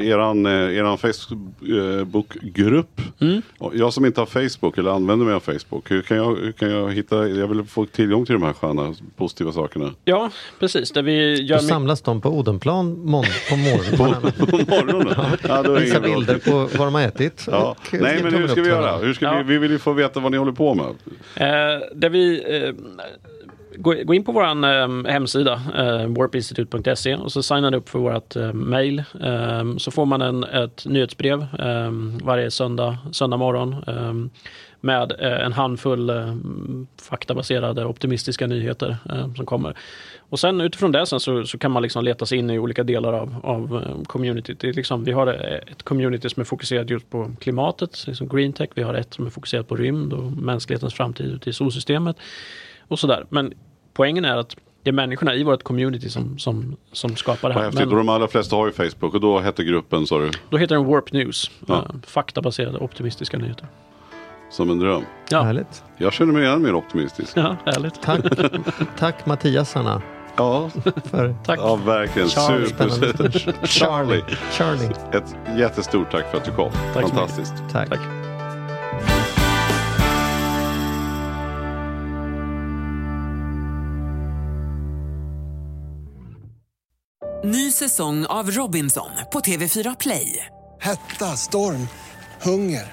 eran, eh, eran Facebookgrupp.
Mm.
Och Jag som inte har Facebook eller använder mig av Facebook, hur kan jag, hur kan jag hitta, jag vill få tillgång till de här sköna positiva sakerna.
Ja, precis. Där vi
Då
gör my-
samlas de på Odenplan på morgonen.
På morgonen. Ja, då är det inget bra.
Vad de har ätit.
Ja.
och
Nej men hur ska vi göra? Hur ska
Ja.
vi, vi vill ju få veta vad ni håller på med.
Eh, där vi eh, gå, gå in på vår eh, hemsida, eh, warpinstitute.se och så signar upp för vårt eh, mail. Eh, så får man en, ett nyhetsbrev eh, varje söndag, söndag morgon eh, med eh, en handfull eh, faktabaserade optimistiska nyheter eh, som kommer. Och sen utifrån det sen så, så kan man liksom leta sig in i olika delar av, av communityt. Liksom, vi har ett community som är fokuserat just på klimatet, liksom green tech. Vi har ett som är fokuserat på rymd och mänsklighetens framtid ute i solsystemet. Och sådär. Men poängen är att det är människorna i vårt community som, som, som skapar det
Vad
här.
häftigt. Och
Men
de allra flesta har ju Facebook och då hette gruppen sa du,
då heter den Warp News.
Ja.
Faktabaserade optimistiska nyheter.
Som en dröm.
Ja,
Härligt.
Jag känner mig ännu mer optimistisk.
ja härligt.
Tack, tack Mattias Anna.
Ja,
För
Tack.
ja verkligen.
Charlie.
Super. Charlie.
Charlie.
Ett jättestort tack för att du kom.
Tack
Fantastiskt.
Tack.
Tack.
Ny säsong av Robinson på TV4 Play.
Hetta, storm, hunger.